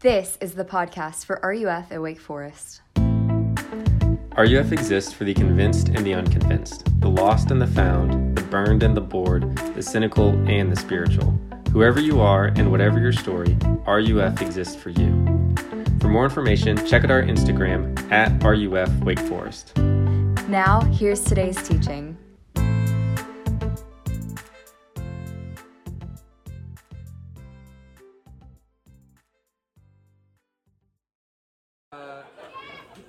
This is the podcast for RUF at Wake Forest. RUF exists for the convinced and the unconvinced, the lost and the found, the burned and the bored, the cynical and the spiritual. Whoever you are and whatever your story, RUF exists for you. For more information, check out our Instagram at RUF Wake Forest. Now, here's today's teaching.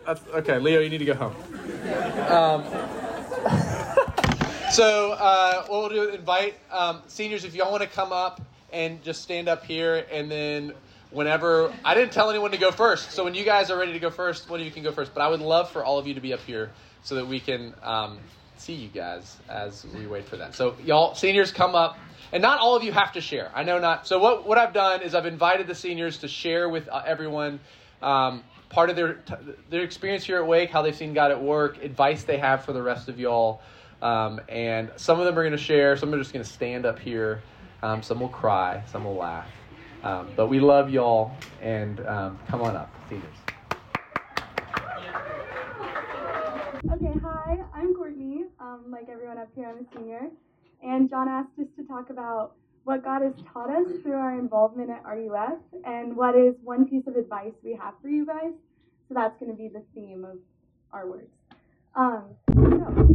Okay, Leo, you need to go home. Um, so uh, what we'll do, invite um, seniors if y'all want to come up and just stand up here, and then whenever I didn't tell anyone to go first, so when you guys are ready to go first, one of you can go first. But I would love for all of you to be up here so that we can um, see you guys as we wait for that. So y'all, seniors, come up. And not all of you have to share. I know not. So what, what I've done is I've invited the seniors to share with uh, everyone um, part of their their experience here at Wake, how they've seen God at work, advice they have for the rest of y'all. Um, and some of them are going to share. Some are just going to stand up here. Um, some will cry. Some will laugh. Um, but we love y'all, and um, come on up, seniors. Okay, hi, I'm Courtney. Um, like everyone up here, I'm a senior. And John asked us to talk about what God has taught us through our involvement at RUF, and what is one piece of advice we have for you guys. So that's going to be the theme of our words. Um, so,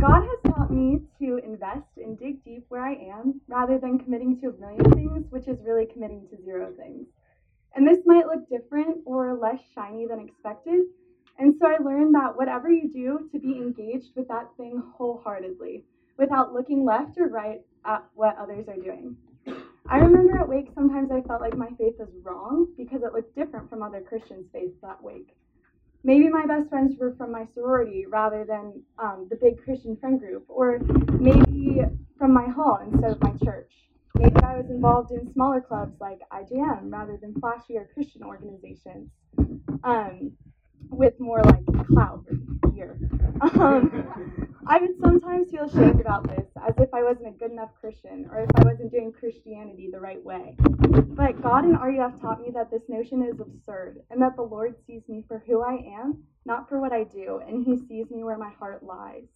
God has taught me to invest and dig deep where I am rather than committing to a million things, which is really committing to zero things. And this might look different or less shiny than expected. And so I learned that whatever you do, to be engaged with that thing wholeheartedly without looking left or right at what others are doing. I remember at Wake, sometimes I felt like my faith was wrong because it looked different from other Christians' faiths at Wake. Maybe my best friends were from my sorority rather than um, the big Christian friend group, or maybe from my hall instead of my church. Maybe I was involved in smaller clubs like IJM rather than flashier Christian organizations um, with more like clout here. Um, I would sometimes feel ashamed about this, as if I wasn't a good enough Christian, or if I wasn't doing Christianity the right way. But God and RUF taught me that this notion is absurd, and that the Lord sees me for who I am, not for what I do, and He sees me where my heart lies.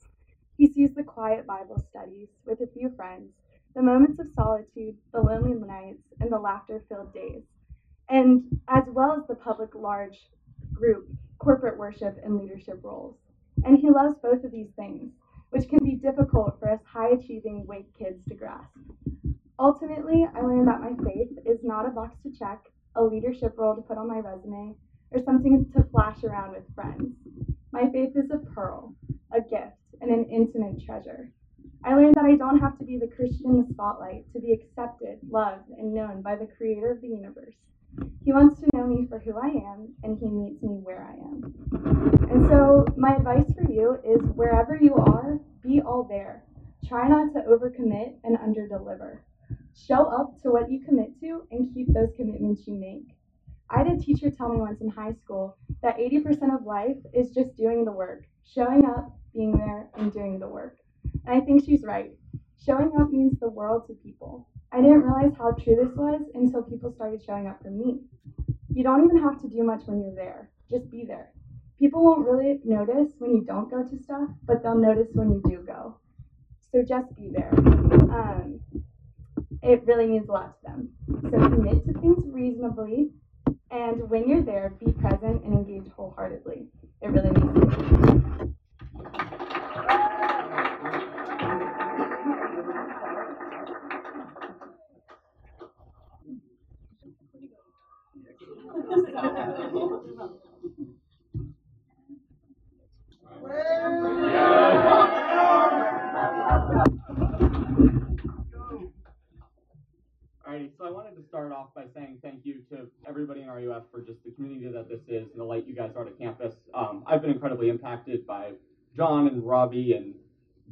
He sees the quiet Bible studies with a few friends, the moments of solitude, the lonely nights, and the laughter filled days, and as well as the public large group, corporate worship, and leadership roles. And he loves both of these things, which can be difficult for us high achieving Wake kids to grasp. Ultimately, I learned that my faith is not a box to check, a leadership role to put on my resume, or something to flash around with friends. My faith is a pearl, a gift, and an intimate treasure. I learned that I don't have to be the Christian in the spotlight to be accepted, loved, and known by the creator of the universe. He wants to know me for who I am, and he meets me where I am. And so, my advice for you is wherever you are, be all there. Try not to overcommit and underdeliver. Show up to what you commit to and keep those commitments you make. I had a teacher tell me once in high school that 80% of life is just doing the work, showing up, being there, and doing the work. And I think she's right. Showing up means the world to people. I didn't realize how true this was until people started showing up for me. You don't even have to do much when you're there, just be there. People won't really notice when you don't go to stuff, but they'll notice when you do go. So just be there. Um, it really means a lot to them. So commit to things reasonably, and when you're there, be present and engage wholeheartedly. It really means. So I wanted to start off by saying thank you to everybody in RUF for just the community that this is and the light you guys are to campus. Um, I've been incredibly impacted by John and Robbie and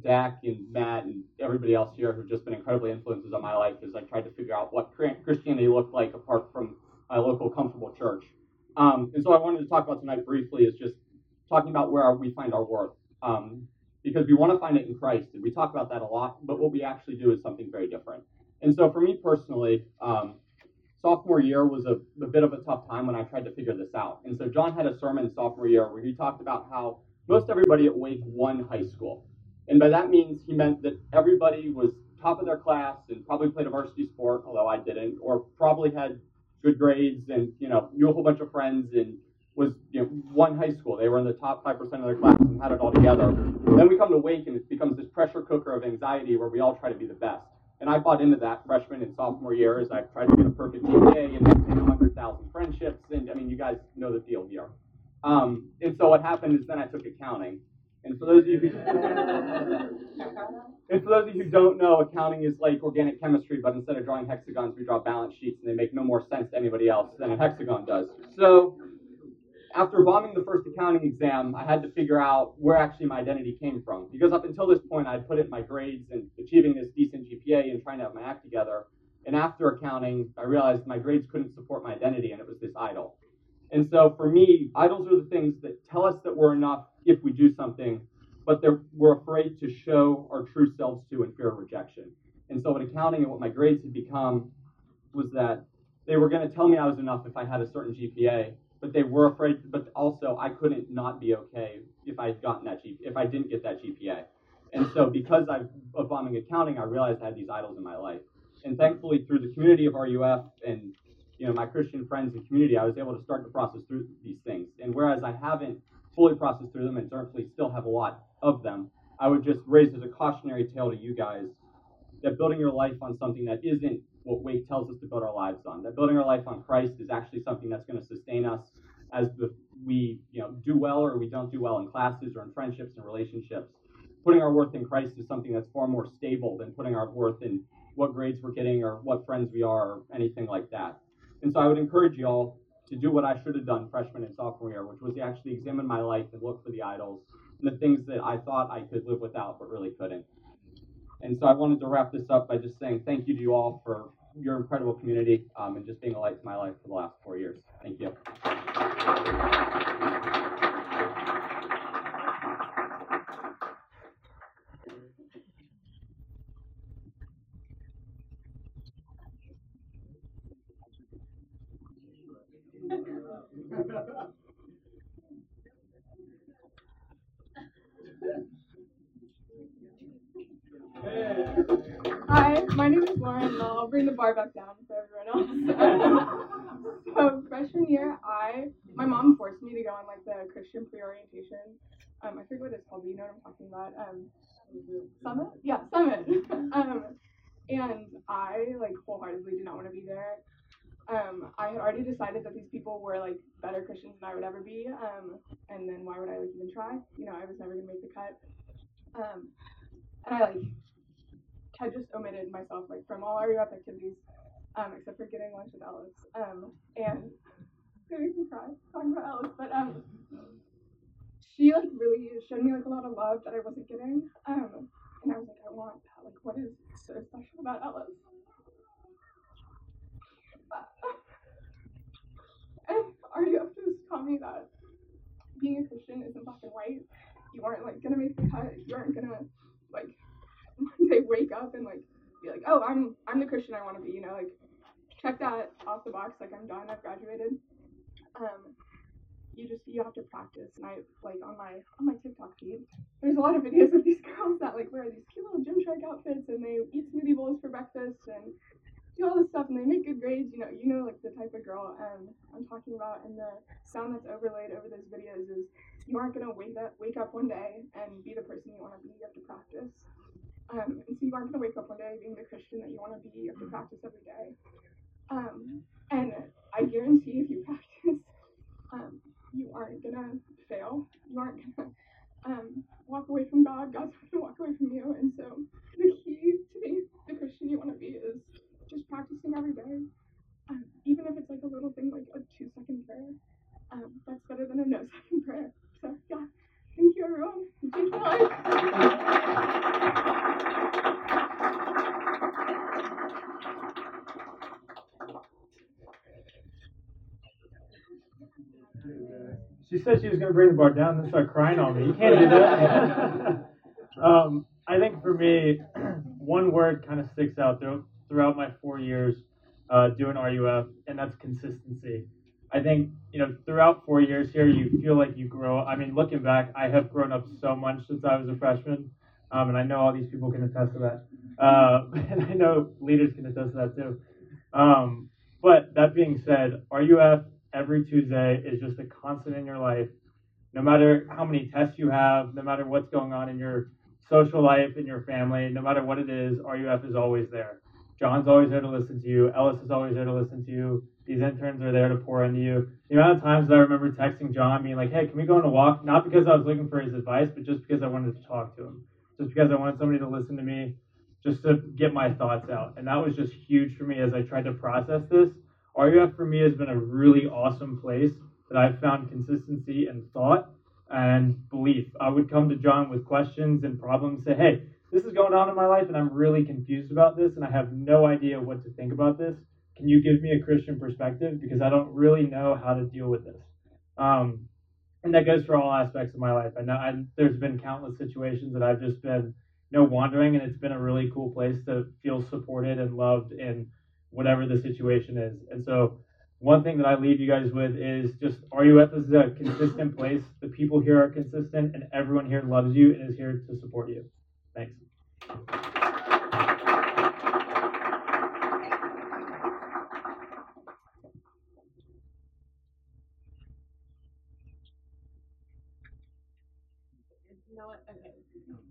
Dak and Matt and everybody else here who've just been incredibly influences on my life as I tried to figure out what Christianity looked like apart from my local comfortable church. Um, and so I wanted to talk about tonight briefly is just talking about where we find our worth. Um, because we want to find it in Christ, and we talk about that a lot, but what we actually do is something very different. And so for me personally, um, sophomore year was a, a bit of a tough time when I tried to figure this out. And so John had a sermon sophomore year where he talked about how most everybody at Wake won high school. And by that means, he meant that everybody was top of their class and probably played a varsity sport, although I didn't, or probably had good grades and, you know, knew a whole bunch of friends and was, you know, one high school. They were in the top 5% of their class and had it all together. Then we come to Wake and it becomes this pressure cooker of anxiety where we all try to be the best. And I bought into that freshman and sophomore year as I tried to get a perfect GPA and maintain 100,000 friendships. And I mean, you guys know the deal here. Um, and so what happened is then I took accounting. And for those of you who, and for those of you who don't know, accounting is like organic chemistry, but instead of drawing hexagons, we draw balance sheets, and they make no more sense to anybody else than a hexagon does. So after bombing the first accounting exam, I had to figure out where actually my identity came from. Because up until this point, I'd put it in my grades and achieving this decent GPA and trying to have my act together. And after accounting, I realized my grades couldn't support my identity, and it was this idol. And so for me, idols are the things that tell us that we're enough if we do something, but we're afraid to show our true selves to in fear of rejection. And so what accounting and what my grades had become was that they were going to tell me I was enough if I had a certain GPA, but they were afraid, but also I couldn't not be okay if I had gotten that if I didn't get that GPA. And so because I, of bombing accounting, I realized I had these idols in my life. And thankfully, through the community of RUF and you know, my Christian friends and community, I was able to start to process through these things. And whereas I haven't fully processed through them and certainly still have a lot of them, I would just raise as a cautionary tale to you guys that building your life on something that isn't what Wake tells us to build our lives on, that building our life on Christ is actually something that's going to sustain us as the, we you know do well or we don't do well in classes or in friendships and relationships. Putting our worth in Christ is something that's far more stable than putting our worth in what grades we're getting or what friends we are or anything like that. And so I would encourage you all to do what I should have done freshman and sophomore year, which was to actually examine my life and look for the idols and the things that I thought I could live without but really couldn't. And so I wanted to wrap this up by just saying thank you to you all for your incredible community um, and just being a light to my life for the last four years. Thank you. Bar back down for everyone else. so freshman year, I my mom forced me to go on like the Christian pre-orientation. Um, I forget what it's called, but you know what I'm talking about. Um, summit? Yeah, summit. um, and I like wholeheartedly did not want to be there. Um, I had already decided that these people were like better Christians than I would ever be. Um, and then why would I like even try? You know, I was never gonna make the cut. Um, and I like had just omitted myself like from all our activities, um, except for getting lunch with Alice. Um, and make me cry talking about Alice, but um, she like really showed me like a lot of love that I wasn't getting. Um, and I was like, I want that. Like, what is so special about Alice? and RUF just taught me that being a Christian isn't black and white. You aren't like gonna make the cut. You aren't gonna like day wake up and like be like, oh, I'm I'm the Christian I want to be. You know, like check that off the box. Like I'm done. I've graduated. Um, you just you have to practice. And I like on my on my TikTok feed, there's a lot of videos of these girls that like wear these cute little Gymshark outfits and they eat smoothie bowls for breakfast and do all this stuff and they make good grades. You know, you know like the type of girl um, I'm talking about. And the sound that's overlaid over those videos is you aren't gonna wake up wake up one day and be the person you want to be. You have to practice. Um, and so you aren't going to wake up one day being the Christian that you want to be. You have to practice every day. Um, and I guarantee if you practice, um, you aren't going to fail. You aren't going to um, walk away from God. God's going to walk away from you. And so the key to being the Christian you want to be is just practicing every day. Um, even if it's like a little thing like a two second prayer, um, that's better than a no second prayer. So, yeah. Thank you, everyone. Thank you, She said she was going to bring the bar down and start crying on me. You can't do that. um, I think for me, one word kind of sticks out throughout, throughout my four years uh, doing RUF, and that's consistency. I think you know throughout four years here, you feel like you grow. I mean, looking back, I have grown up so much since I was a freshman, um, and I know all these people can attest to that, uh, and I know leaders can attest to that too. Um, but that being said, RUF every Tuesday is just a constant in your life. No matter how many tests you have, no matter what's going on in your social life, in your family, no matter what it is, RUF is always there. John's always there to listen to you. Ellis is always there to listen to you. These interns are there to pour into you. The amount of times that I remember texting John, being like, "Hey, can we go on a walk?" Not because I was looking for his advice, but just because I wanted to talk to him. Just because I wanted somebody to listen to me, just to get my thoughts out. And that was just huge for me as I tried to process this. RUF for me has been a really awesome place that I've found consistency and thought and belief. I would come to John with questions and problems, say, "Hey." this is going on in my life and I'm really confused about this and I have no idea what to think about this. Can you give me a Christian perspective? Because I don't really know how to deal with this. Um, and that goes for all aspects of my life. I know I, there's been countless situations that I've just been, you know, wandering, and it's been a really cool place to feel supported and loved in whatever the situation is. And so, one thing that I leave you guys with is just RUF is a consistent place. The people here are consistent, and everyone here loves you and is here to support you. Thanks.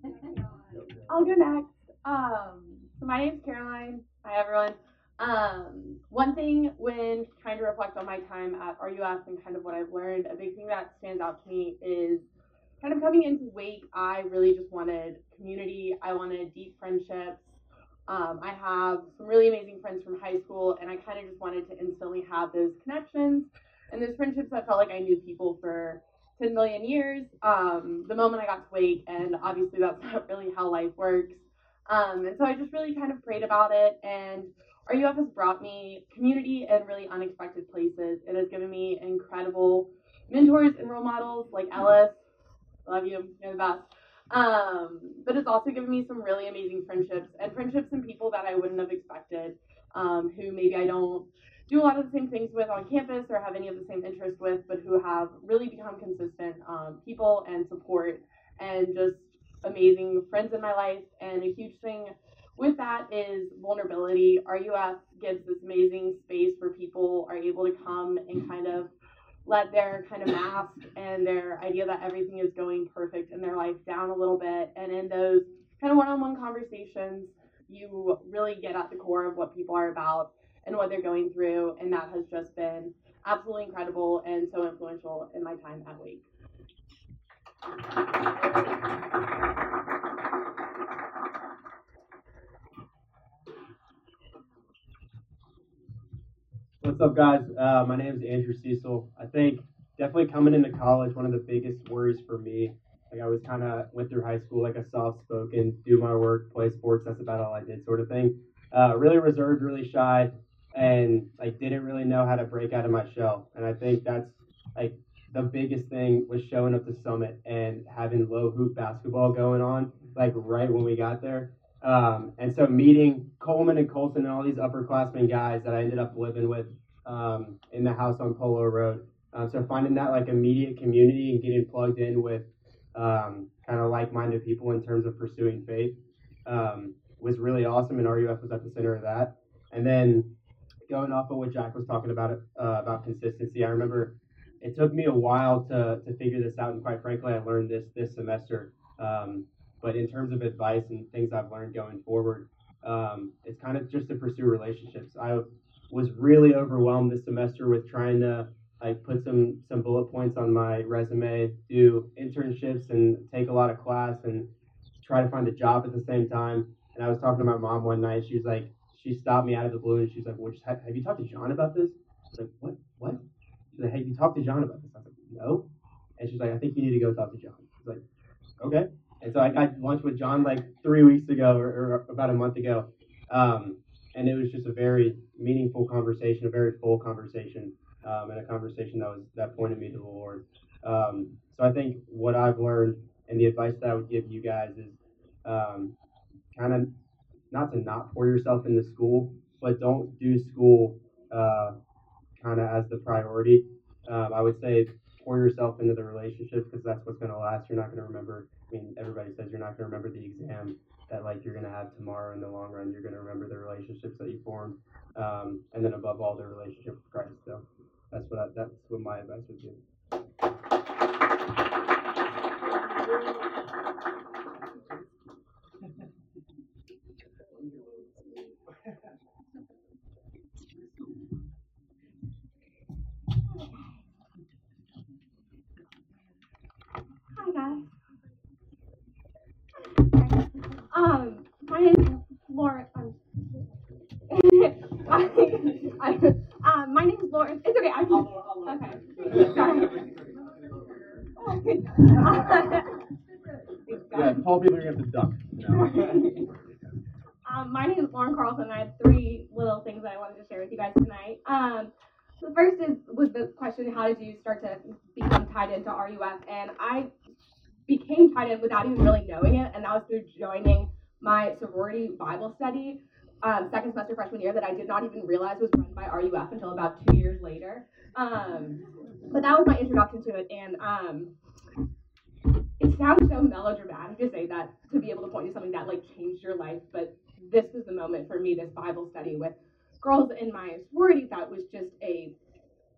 I'll go next. Um, so my name's Caroline. Hi everyone. Um, one thing when trying to reflect on my time at RUF and kind of what I've learned, a big thing that stands out to me is kind of coming into Wake, I really just wanted community. I wanted deep friendships. Um, I have some really amazing friends from high school, and I kind of just wanted to instantly have those connections and those friendships that felt like I knew people for 10 million years. Um, the moment I got to Wake, and obviously that's not really how life works. Um, and so I just really kind of prayed about it, and RUF has brought me community and really unexpected places. It has given me incredible mentors and role models like Ellis, Love you. You're the best. Um, but it's also given me some really amazing friendships and friendships and people that I wouldn't have expected, um, who maybe I don't do a lot of the same things with on campus or have any of the same interests with, but who have really become consistent um, people and support and just amazing friends in my life. And a huge thing with that is vulnerability. RUF gives this amazing space where people are able to come and kind of let their kind of mask and their idea that everything is going perfect in their life down a little bit. And in those kind of one on one conversations, you really get at the core of what people are about and what they're going through. And that has just been absolutely incredible and so influential in my time at Wake. What's up, guys? Uh, my name is Andrew Cecil. I think definitely coming into college, one of the biggest worries for me, like I was kind of went through high school like a soft spoken, do my work, play sports. That's about all I did, sort of thing. Uh, really reserved, really shy, and like didn't really know how to break out of my shell. And I think that's like the biggest thing was showing up to Summit and having low hoop basketball going on, like right when we got there. Um, and so meeting Coleman and Colson and all these upperclassmen guys that I ended up living with um, in the house on Polo Road. Um, so finding that like immediate community and getting plugged in with um, kind of like-minded people in terms of pursuing faith um, was really awesome, and RUF was at the center of that. And then going off of what Jack was talking about uh, about consistency, I remember it took me a while to to figure this out, and quite frankly, I learned this this semester. Um, but in terms of advice and things I've learned going forward, um, it's kind of just to pursue relationships. I was really overwhelmed this semester with trying to like put some some bullet points on my resume, do internships, and take a lot of class, and try to find a job at the same time. And I was talking to my mom one night. She was like, she stopped me out of the blue, and she's like, "Well, just have, have you talked to John about this?" I was like, "What? What?" She's like, "Hey, you talked to John about this?" I was like, "No." And she's like, "I think you need to go talk to John." I like, "Okay." And so I got lunch with John like three weeks ago or, or about a month ago. Um, and it was just a very meaningful conversation, a very full conversation, um, and a conversation that was that pointed me to the Lord. Um, so I think what I've learned and the advice that I would give you guys is um, kind of not to not pour yourself into school, but don't do school uh, kind of as the priority. Um, I would say pour yourself into the relationships because that's what's going to last. You're not going to remember. I mean, everybody says you're not going to remember the exam that like you're going to have tomorrow in the long run. You're going to remember the relationships that you formed, um, and then above all, the relationship with Christ. So that's what I, that's what my advice would be. Hi guys. Um, my name is Lauren. Um, I, I, um, my name is Lauren. It's okay. I can. Okay. Sorry. Yeah, tall people are gonna have to duck. um, my name is Lauren Carlson. I have three little things that I wanted to share with you guys tonight. Um, the first is was the question: How did you start to become tied into RUF? And I became tied in without even really knowing it, and that was through joining my sorority Bible study um, second semester freshman year that I did not even realize was run by RUF until about two years later. Um, but that was my introduction to it, and um, it sounds so melodramatic to say that to be able to point to something that like changed your life, but this was the moment for me, this Bible study with girls in my sorority that was just a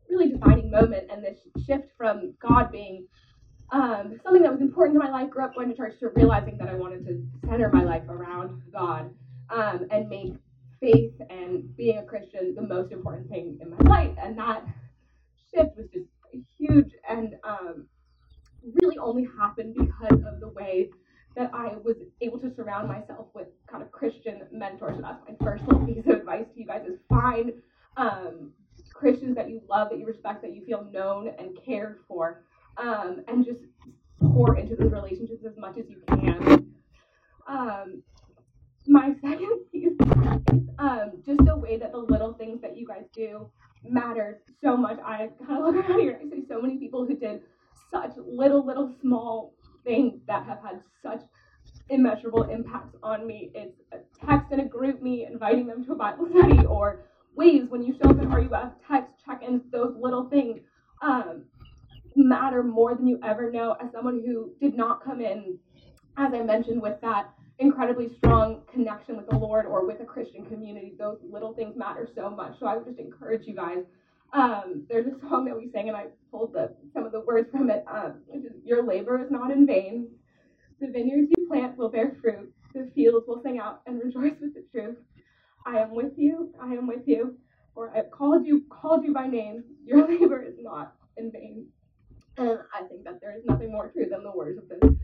really defining moment and this shift from God being um, something that was important to my life, grew up going to church, to realizing that I wanted to center my life around God um, and make being a Christian the most important thing in my life. And that shift was just huge and um, really only happened because of the way that I was able to surround myself with kind of Christian mentors. So that's my first little piece of advice to you guys is find um, Christians that you love, that you respect, that you feel known and cared for, um, and just pour into those relationships as much as you can. Um, my second piece is um, just the way that the little things that you guys do matter so much. I kind of look around here and I see so many people who did such little, little, small things that have had such immeasurable impacts on me. It's a text in a GroupMe inviting them to a Bible study or ways when you show up at RUF, text, check-ins, those little things um, matter more than you ever know. As someone who did not come in, as I mentioned, with that incredibly strong connection with the Lord or with a Christian community, those little things matter so much. So I would just encourage you guys. Um, there's a song that we sang, and I pulled the, some of the words from it. Um, which is, Your labor is not in vain. The vineyards you plant will bear fruit. The fields will sing out and rejoice with the truth. I am with you. I am with you. Or I've called you, called you by name. Your labor is not in vain. And I think that there is nothing more true than the words of this.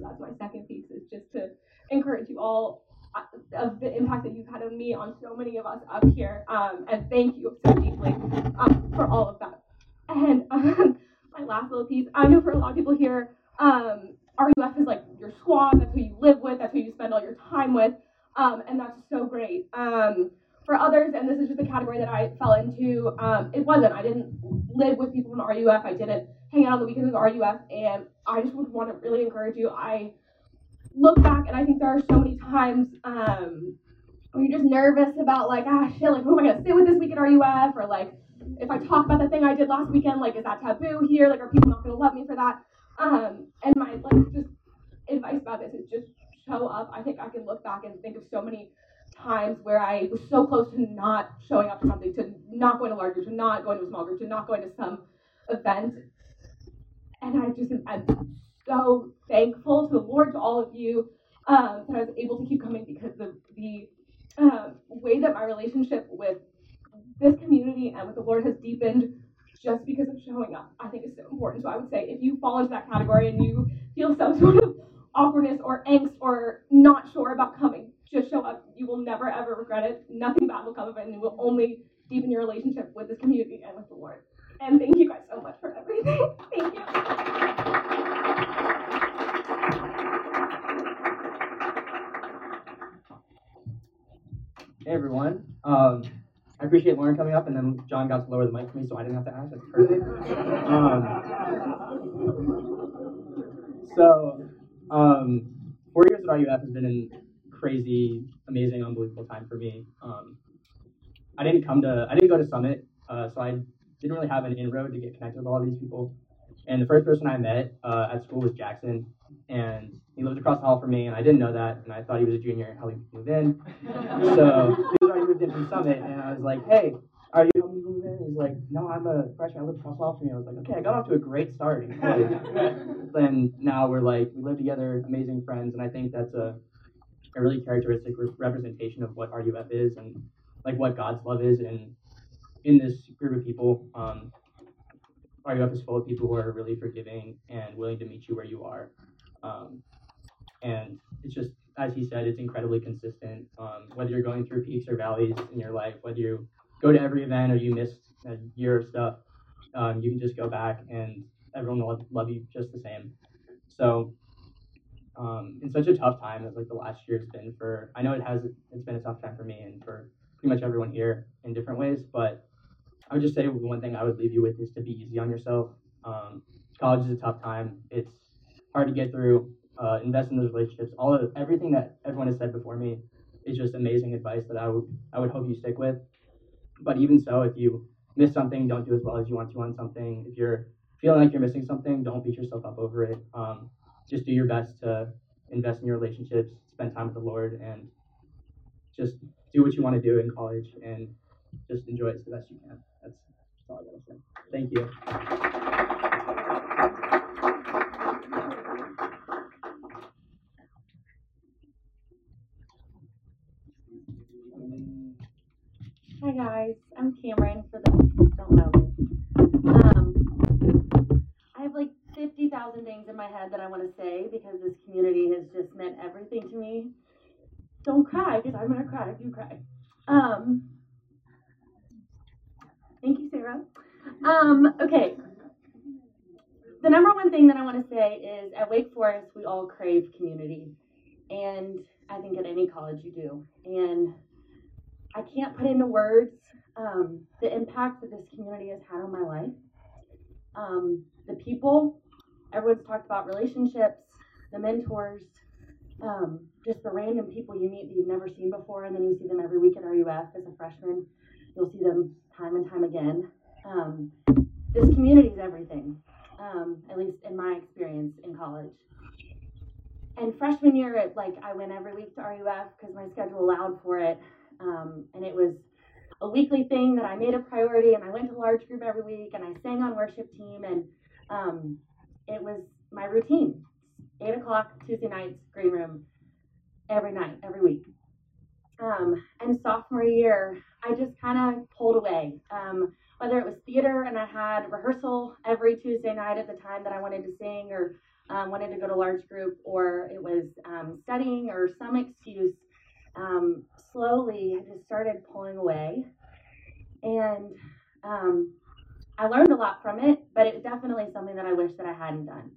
So that's my second piece is just to encourage you all uh, of the impact that you've had on me, on so many of us up here. Um, and thank you so deeply um, for all of that. And um, my last little piece, I know for a lot of people here, um, RUF is like your squad, that's who you live with, that's who you spend all your time with. Um, and that's so great. Um, for others, and this is just a category that I fell into, it wasn't. I didn't live with people from RUF. I didn't hang out on the weekends with RUF, and I just would want to really encourage you. I look back, and I think there are so many times um, where you're just nervous about like, ah, shit, like, who am I gonna sit with this week at RUF, or like, if I talk about the thing I did last weekend, like, is that taboo here? Like, are people not gonna love me for that? Um, and my like just advice about this is just show up. I think I can look back and think of so many times where I was so close to not showing up to something, to not going to large group, to not going to a small group, to not going to some event. And I just I'm so thankful to the Lord, to all of you, um, that I was able to keep coming because of the um, way that my relationship with this community and with the Lord has deepened just because of showing up. I think is so important. So I would say if you fall into that category and you feel some sort of awkwardness or angst or not sure about coming, just show up. You will never ever regret it. Nothing bad will come of it, and it will only deepen your relationship with this community and with the Lord. And thank you guys so much for everything. Thank you. Hey everyone. Um, I appreciate Lauren coming up, and then John got to lower the mic for me, so I didn't have to ask. That's perfect. Um, so, um, four years at RUF has been a crazy, amazing, unbelievable time for me. Um, I didn't come to I didn't go to Summit, uh, so I didn't really have an inroad to get connected with all these people. And the first person I met uh, at school was Jackson, and he lived across the hall from me, and I didn't know that, and I thought he was a junior, how he moved in. so he was already moved in from Summit, and I was like, hey, are you helping me move in? He's like, no, I'm a freshman. I live across the hall from you. I was like, okay, I got off to a great start. then now we're like, we live together, amazing friends, and I think that's a, a really characteristic re- representation of what RUF is and like what God's love is. And in this group of people, um, RUF is full of people who are really forgiving and willing to meet you where you are. Um, and it's just, as he said, it's incredibly consistent. Um, whether you're going through peaks or valleys in your life, whether you go to every event or you missed a year of stuff, um, you can just go back and everyone will love you just the same. So, um, in such a tough time as like the last year has been for, I know it has, it's been a tough time for me and for pretty much everyone here in different ways, but I would just say one thing I would leave you with is to be easy on yourself. Um, college is a tough time. It's hard to get through. Uh, invest in those relationships. All of everything that everyone has said before me is just amazing advice that I would I would hope you stick with. But even so, if you miss something, don't do as well as you want to on something. If you're feeling like you're missing something, don't beat yourself up over it. Um, just do your best to invest in your relationships, spend time with the Lord, and just do what you want to do in college and just enjoy it the best you can. That's, that's all I gotta say. Thank you. Hi guys, I'm Cameron for people who don't know. Um, I have like 50,000 things in my head that I want to say because this community has just meant everything to me. Don't cry because I'm to cry if you cry. Um, thank you, Sarah. Um, okay. The number one thing that I want to say is at Wake Forest, we all crave community. And I think at any college you do. And I can't put into words um, the impact that this community has had on my life. Um, the people, everyone's talked about relationships, the mentors, um, just the random people you meet that you've never seen before, and then you see them every week at RUF as a freshman. You'll see them time and time again. Um, this community is everything, um, at least in my experience in college. And freshman year, it, like I went every week to RUF because my schedule allowed for it. Um, and it was a weekly thing that I made a priority, and I went to large group every week, and I sang on worship team, and um, it was my routine. Eight o'clock Tuesday nights, green room, every night, every week. Um, and sophomore year, I just kind of pulled away. Um, whether it was theater and I had rehearsal every Tuesday night at the time that I wanted to sing or um, wanted to go to large group, or it was um, studying or some excuse um, slowly I just started pulling away. And um, I learned a lot from it, but it's definitely something that I wish that I hadn't done.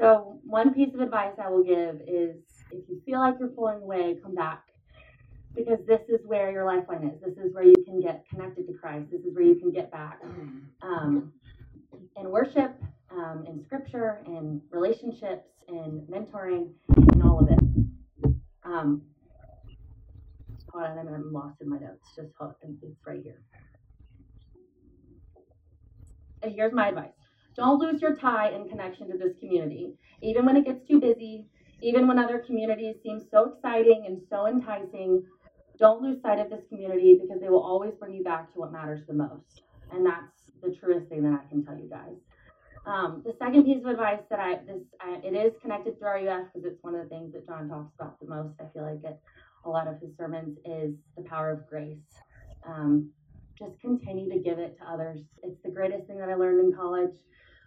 So, one piece of advice I will give is if you feel like you're pulling away, come back. Because this is where your lifeline is. This is where you can get connected to Christ. This is where you can get back um, in worship, um, in scripture, in relationships, in mentoring, in all of it. Um, hold on, I'm, lost in my notes. Just hold, it's right here. And here's my advice don't lose your tie and connection to this community, even when it gets too busy, even when other communities seem so exciting and so enticing. Don't lose sight of this community because they will always bring you back to what matters the most. And that's the truest thing that I can tell you guys. Um, the second piece of advice that I this I, it is connected through RUF because it's one of the things that John talks about the most. I feel like it a lot of his sermons is the power of grace. Um, just continue to give it to others. It's the greatest thing that I learned in college.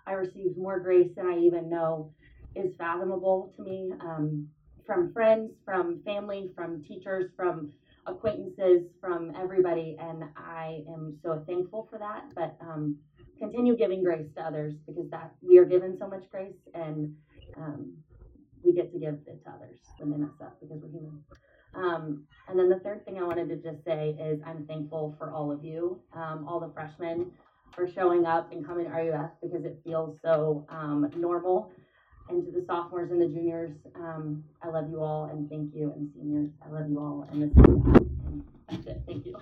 I received more grace than I even know is fathomable to me um, from friends, from family, from teachers, from acquaintances, from everybody. And I am so thankful for that. But um, continue giving grace to others because that we are given so much grace and um, we get to give it to others when they mess up because we're human. Um, and then the third thing I wanted to just say is I'm thankful for all of you, um, all the freshmen, for showing up and coming to RUF because it feels so um, normal. And to the sophomores and the juniors, um, I love you all and thank you. And seniors, I love you all and this. And That's it. Thank you.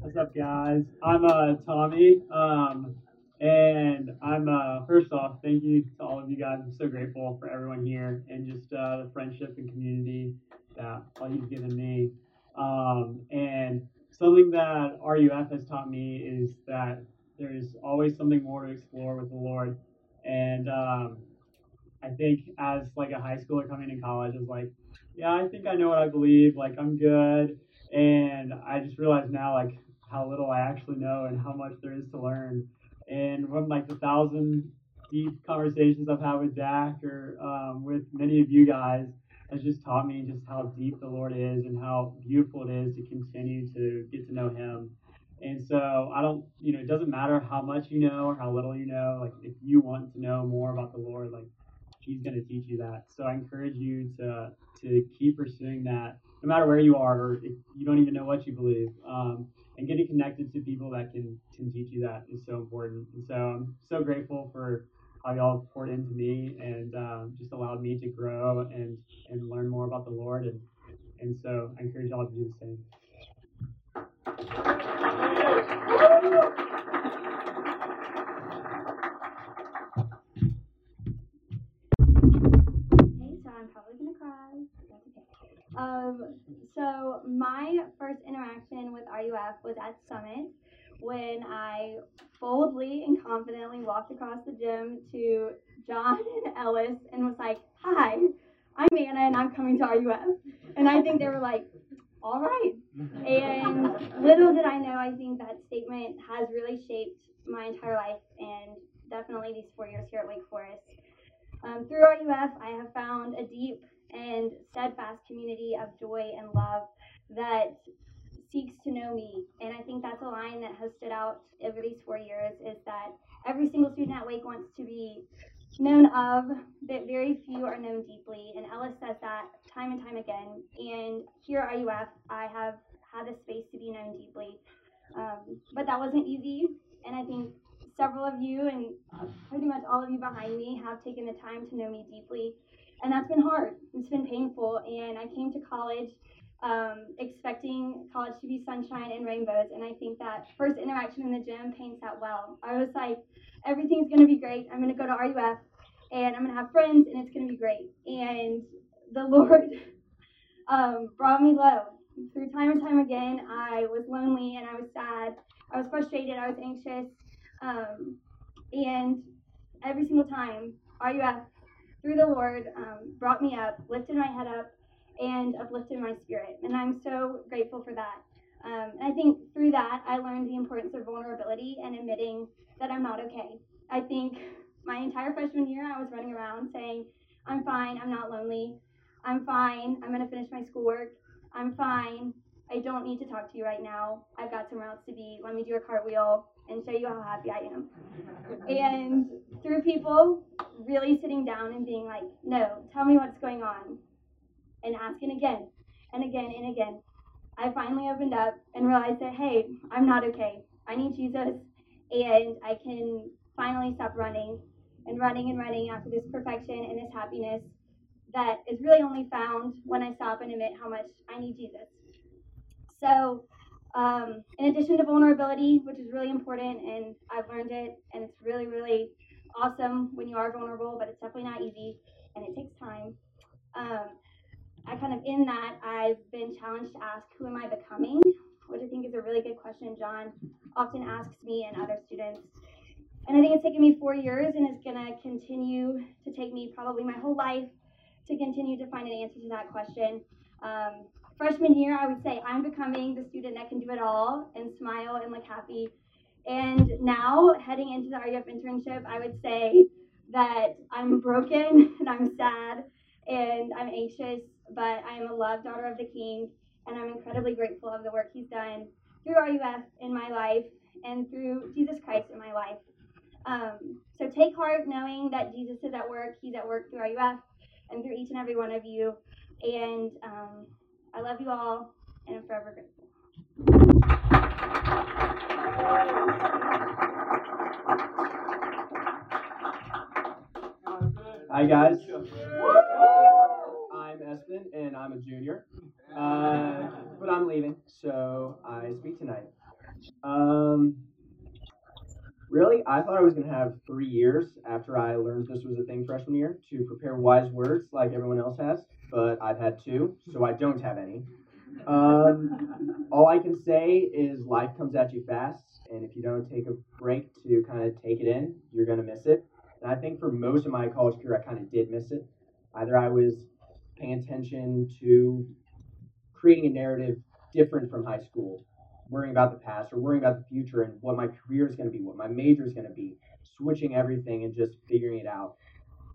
What's up, guys? I'm uh, Tommy, um, and I'm uh, first off, thank you to all of you guys. I'm so grateful for everyone here and just uh, the friendship and community that all you've given me. Um, and something that RUF has taught me is that there's always something more to explore with the Lord. And um, I think as like a high schooler coming to college, I was like, yeah, I think I know what I believe. Like I'm good. And I just realized now like how little I actually know and how much there is to learn. And from like the thousand deep conversations I've had with Dak or um, with many of you guys, has just taught me just how deep the Lord is and how beautiful it is to continue to get to know Him. And so I don't, you know, it doesn't matter how much you know or how little you know. Like if you want to know more about the Lord, like He's going to teach you that. So I encourage you to to keep pursuing that, no matter where you are or if you don't even know what you believe. Um, and getting connected to people that can can teach you that is so important. And so I'm so grateful for how y'all poured into me and um, just allowed me to grow and and learn more about the Lord. And and so I encourage y'all to do the same. Okay, so I'm probably gonna cry. That's okay. Um, so my first interaction with RUF was at Summit when I boldly and confidently walked across the gym to John and Ellis and was like, "Hi, I'm Anna and I'm coming to RUF." And I think they were like, "All right." And little did I know, I think that statement has really shaped my entire life and definitely these four years here at Wake Forest. Um, through RUF, I have found a deep and steadfast community of joy and love that seeks to know me. And I think that's a line that has stood out over these four years is that every single student at Wake wants to be known of, but very few are known deeply. And Ellis says that time and time again. And here at RUF, I have had the space to be known deeply. Um, but that wasn't easy. And I think several of you and pretty much all of you behind me have taken the time to know me deeply. And that's been hard. It's been painful. And I came to college um, expecting college to be sunshine and rainbows. And I think that first interaction in the gym paints that well. I was like, everything's going to be great. I'm going to go to RUF and I'm going to have friends and it's going to be great. And the Lord um, brought me low. Through time and time again, I was lonely and I was sad. I was frustrated. I was anxious. Um, and every single time, RUF, through the Lord, um, brought me up, lifted my head up, and uplifted my spirit. And I'm so grateful for that. Um, and I think through that, I learned the importance of vulnerability and admitting that I'm not okay. I think my entire freshman year, I was running around saying, I'm fine, I'm not lonely, I'm fine, I'm gonna finish my schoolwork, I'm fine, I don't need to talk to you right now, I've got somewhere else to be, let me do a cartwheel and show you how happy I am. And through people really sitting down and being like, no, tell me what's going on, and asking again and again and again, I finally opened up and realized that, hey, I'm not okay. I need Jesus, and I can finally stop running and running and running after this perfection and this happiness that is really only found when I stop and admit how much I need Jesus. So, um, in addition to vulnerability, which is really important, and I've learned it, and it's really, really awesome when you are vulnerable, but it's definitely not easy and it takes time. Um, I kind of in that I've been challenged to ask, who am I becoming? Which I think is a really good question. John often asks me and other students. And I think it's taken me four years and it's going to continue to take me probably my whole life to continue to find an answer to that question. Um, freshman year, I would say I'm becoming the student that can do it all and smile and look happy. And now, heading into the RUF internship, I would say that I'm broken and I'm sad and I'm anxious, but I am a loved daughter of the King, and I'm incredibly grateful of the work He's done through RUF in my life and through Jesus Christ in my life. Um, so take heart knowing that Jesus is at work. He's at work through RUF and through each and every one of you. And um, I love you all, and I'm forever grateful. Hi guys. I'm and I'm a junior, uh, but I'm leaving, so I speak tonight. Um, really, I thought I was gonna have three years after I learned this was a thing freshman year to prepare wise words like everyone else has, but I've had two, so I don't have any. Um, all I can say is life comes at you fast, and if you don't take a break to kind of take it in, you're gonna miss it. And I think for most of my college career, I kind of did miss it. Either I was paying attention to creating a narrative different from high school, worrying about the past or worrying about the future and what my career is going to be, what my major is going to be, switching everything and just figuring it out.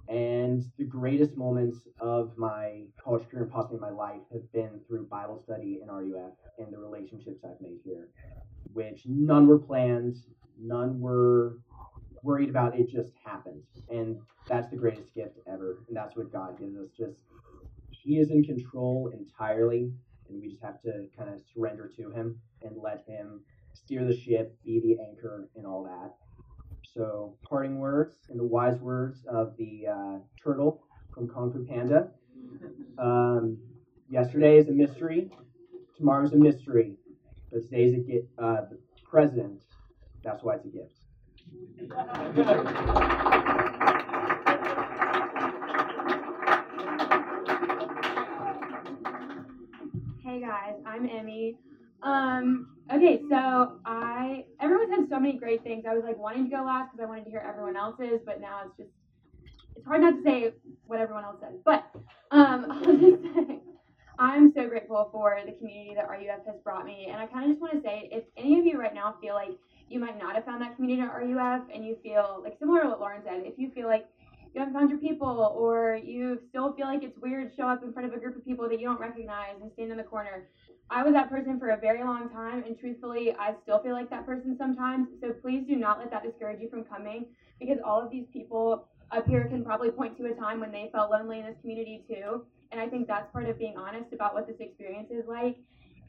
And the greatest moments of my college career and possibly my life have been through Bible study in RUF and the relationships I've made here, which none were planned, none were worried about, it just happened. And that's the greatest gift ever. And that's what God gives us. Just He is in control entirely, and we just have to kind of surrender to Him and let Him steer the ship, be the anchor, and all that. So, parting words and the wise words of the uh, turtle from Kung Fu Panda. Um, yesterday is a mystery, tomorrow's a mystery, but today's a gift. Uh, the present, that's why it's a gift. Guys, I'm Emmy. Um, okay, so I everyone's had so many great things. I was like wanting to go last because I wanted to hear everyone else's, but now it's just it's hard not to say what everyone else says. But um, I'll just say I'm so grateful for the community that RUF has brought me, and I kind of just want to say if any of you right now feel like you might not have found that community at RUF, and you feel like similar to what Lauren said, if you feel like you found your people, or you still feel like it's weird to show up in front of a group of people that you don't recognize and stand in the corner. I was that person for a very long time, and truthfully, I still feel like that person sometimes. So please do not let that discourage you from coming, because all of these people up here can probably point to a time when they felt lonely in this community too. And I think that's part of being honest about what this experience is like.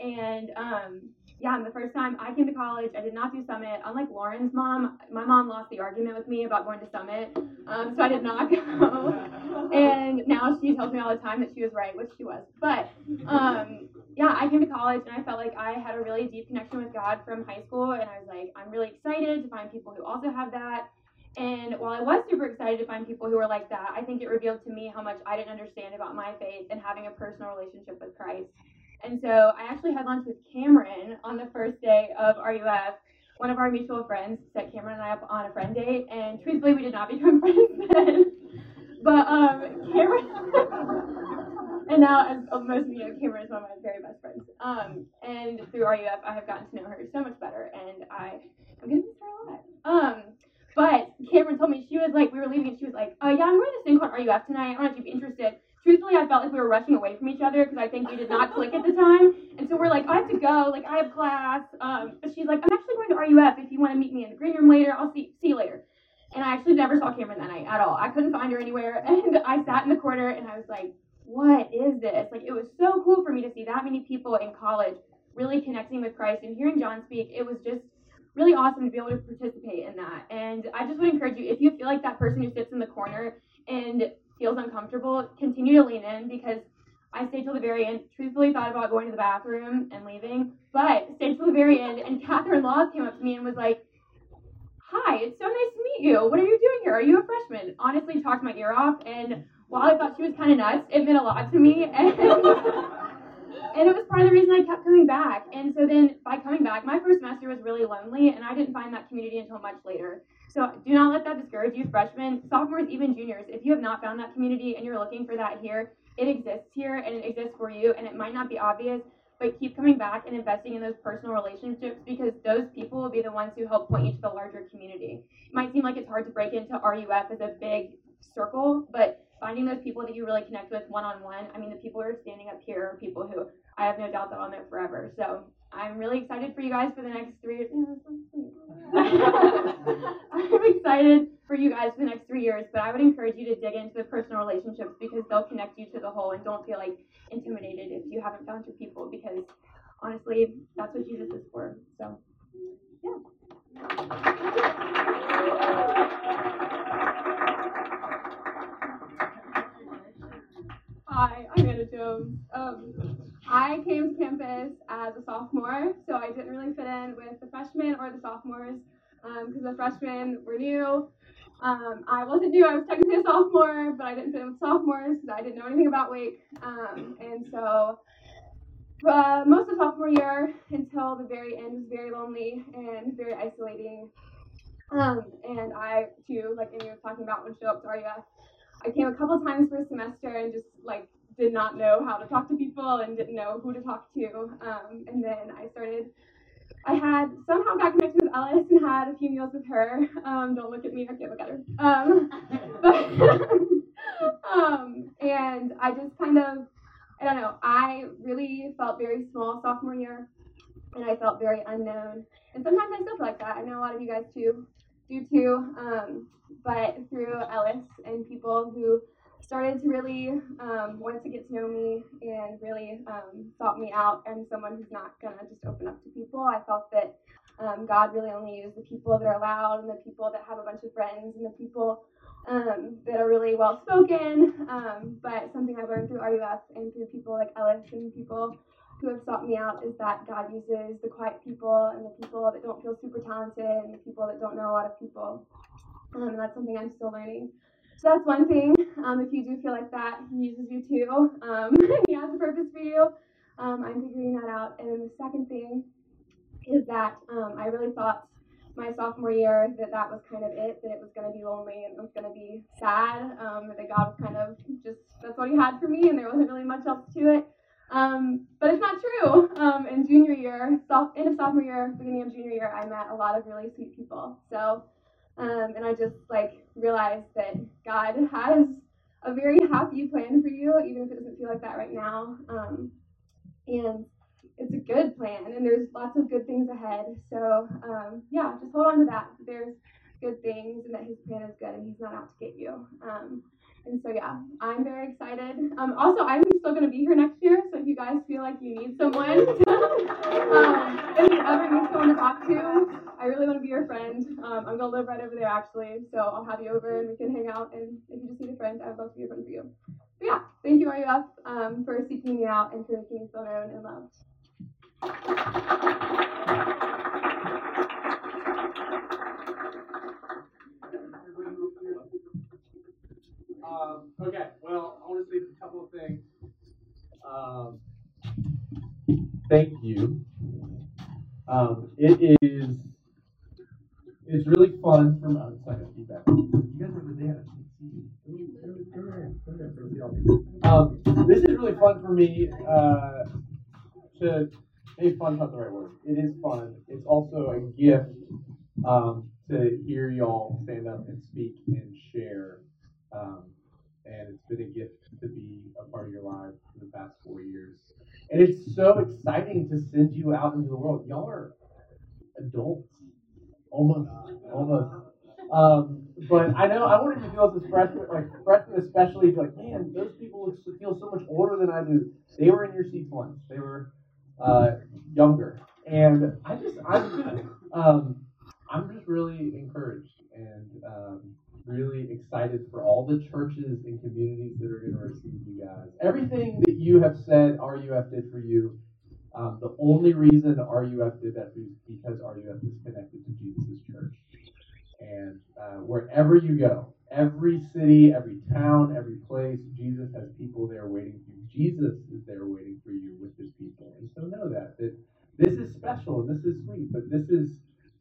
And um, yeah, and the first time I came to college, I did not do Summit. Unlike Lauren's mom, my mom lost the argument with me about going to Summit, um, so I did not go. and now she tells me all the time that she was right, which she was. But um, yeah, I came to college and I felt like I had a really deep connection with God from high school, and I was like, I'm really excited to find people who also have that. And while I was super excited to find people who were like that, I think it revealed to me how much I didn't understand about my faith and having a personal relationship with Christ. And so I actually had lunch with Cameron on the first day of RUF. One of our mutual friends set Cameron and I up on a friend date, and truthfully, we did not become friends then. But um, Cameron, and now, as most of you know, Cameron is one of my very best friends. Um, and through RUF, I have gotten to know her so much better, and I am gonna miss her a lot. Um, but Cameron told me she was like, we were leaving, and she was like, uh, yeah, I'm going to this called RUF tonight. I don't know if you'd be interested truthfully, I felt like we were rushing away from each other because I think we did not click at the time. And so we're like, I have to go, like I have class. Um, but she's like, I'm actually going to RUF. If you want to meet me in the green room later, I'll see see you later. And I actually never saw Cameron that night at all. I couldn't find her anywhere, and I sat in the corner and I was like, what is this? Like it was so cool for me to see that many people in college really connecting with Christ and hearing John speak. It was just really awesome to be able to participate in that. And I just would encourage you, if you feel like that person who sits in the corner and feels uncomfortable, continue to lean in because I stayed till the very end. Truthfully, thought about going to the bathroom and leaving, but stayed till the very end. And Catherine Laws came up to me and was like, "Hi, it's so nice to meet you. What are you doing here? Are you a freshman?" Honestly, talked my ear off. And while I thought she was kind of nuts, it meant a lot to me. And, and it was part of the reason I kept coming back. And so then by coming back, my first semester was really lonely, and I didn't find that community until much later. So do not let that discourage you, freshmen, sophomores, even juniors. If you have not found that community and you're looking for that here, it exists here and it exists for you, and it might not be obvious, but keep coming back and investing in those personal relationships because those people will be the ones who help point you to the larger community. It might seem like it's hard to break into RUF as a big circle, but finding those people that you really connect with one on one. I mean, the people who are standing up here are people who I have no doubt that I'll know forever. So I'm really excited for you guys for the next three years. I'm excited for you guys for the next three years, but I would encourage you to dig into the personal relationships because they'll connect you to the whole and don't feel like intimidated if you haven't found your people because honestly, that's what Jesus is for. So, yeah. I came to campus as a sophomore, so I didn't really fit in with the freshmen or the sophomores because um, the freshmen were new. Um, I wasn't new, I was technically a sophomore, but I didn't fit in with sophomores because I didn't know anything about Wake. Um, and so uh, most of sophomore year until the very end was very lonely and very isolating. Um, and I, too, like Amy was talking about, would show up to RUF. I came a couple times for a semester and just like did not know how to talk to people and didn't know who to talk to. Um, and then I started. I had somehow got connected with Ellis and had a few meals with her. Um, don't look at me, can't look at her. Um, but, um, and I just kind of, I don't know, I really felt very small sophomore year and I felt very unknown. And sometimes I still feel like that. I know a lot of you guys too do too. Um, but through Ellis and people who started to really um, want to get to know me and really um, sought me out and someone who's not gonna just open up to people. I felt that um, God really only used the people that are loud and the people that have a bunch of friends and the people um, that are really well spoken. Um, but something I learned through RUF and through people like Ellis and people who have sought me out is that God uses the quiet people and the people that don't feel super talented and the people that don't know a lot of people. Um, and that's something I'm still learning. So that's one thing. Um, if you do feel like that, He uses you too. Um, he has a purpose for you. Um, I'm figuring that out. And then the second thing is that um, I really thought my sophomore year that that was kind of it, that it was going to be lonely and it was going to be sad, um, that God was kind of just, that's what He had for me, and there wasn't really much else to it. Um, but it's not true. In junior year, soft, end of sophomore year, beginning of junior year, I met a lot of really sweet people. So, um, and I just like realized that God has a very happy plan for you, even if it doesn't feel like that right now. Um, and it's a good plan, and there's lots of good things ahead. So, um, yeah, just hold on to that. There's good things, and that His plan is good, and He's not out to get you. Um, and so yeah, I'm very excited. Um, also, I'm still going to be here next year, so if you guys feel like you need someone, um, if you ever need someone to talk to, I really want to be your friend. Um, I'm going to live right over there actually, so I'll have you over and we can hang out. And if you just need a friend, I'd love to be a friend for you. But yeah, thank you RUF um, for seeking me out and for making me feel known and loved. Um, okay, well, I want to say a couple of things. Um, thank you. Um, it is it's really fun me. Second feedback. You guys are the data. Um, this is really fun for me uh, to. Hey, fun's not the right word. It is fun. It's also a gift um, to hear y'all stand up and speak and share um, and it's been a gift to be a part of your lives for the past four years. And it's so exciting to send you out into the world. Y'all are adults, almost, almost. Um, but I know I wanted to feel as a freshman, like freshmen especially, like man, those people feel so much older than I do. They were in your seats once. They were uh, younger, and I just, I'm um, I'm just really encouraged and. Um, really excited for all the churches and communities that are going to receive you guys. Everything that you have said RUF did for you, um, the only reason RUF did that is because RUF is connected to Jesus' church. And uh, wherever you go, every city, every town, every place, Jesus has people there waiting for you. Jesus is there waiting for you with his people. And so know that, that this is special and this is sweet, but this is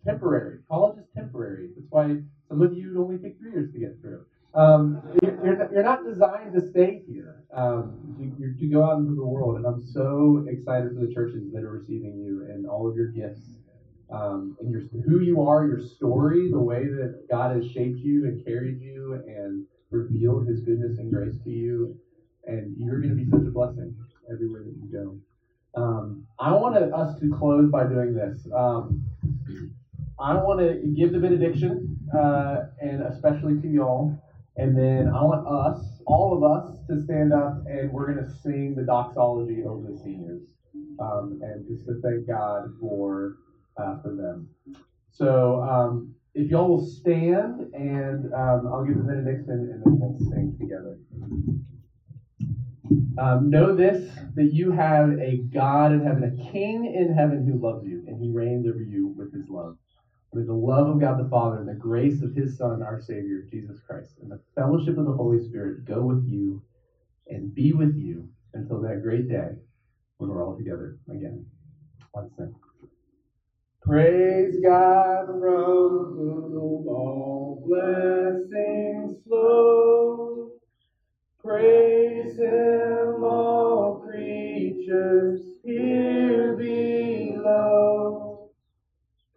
temporary. College is temporary. That's why some of you only take three years to get through. Um, you're, you're not designed to stay here. Um, to, to go out into the world, and I'm so excited for the churches that are receiving you and all of your gifts, um, and your who you are, your story, the way that God has shaped you and carried you and revealed His goodness and grace to you, and you're going to be such a blessing everywhere that you go. Um, I want us to close by doing this. Um, I want to give the benediction, uh, and especially to y'all. And then I want us, all of us, to stand up and we're going to sing the doxology over the seniors. Um, and just to thank God for, uh, for them. So um, if y'all will stand, and um, I'll give the benediction, and then we'll sing together. Um, know this that you have a God in heaven, a King in heaven who loves you, and he reigns over you with his love. May the love of God the Father and the grace of his Son, our Savior, Jesus Christ, and the fellowship of the Holy Spirit go with you and be with you until that great day when we're all together again. Let's sing. Praise God from whom all blessings flow. Praise Him, all creatures here below.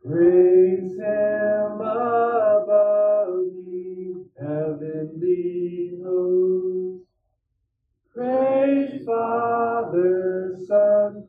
Praise Praise Father, Son,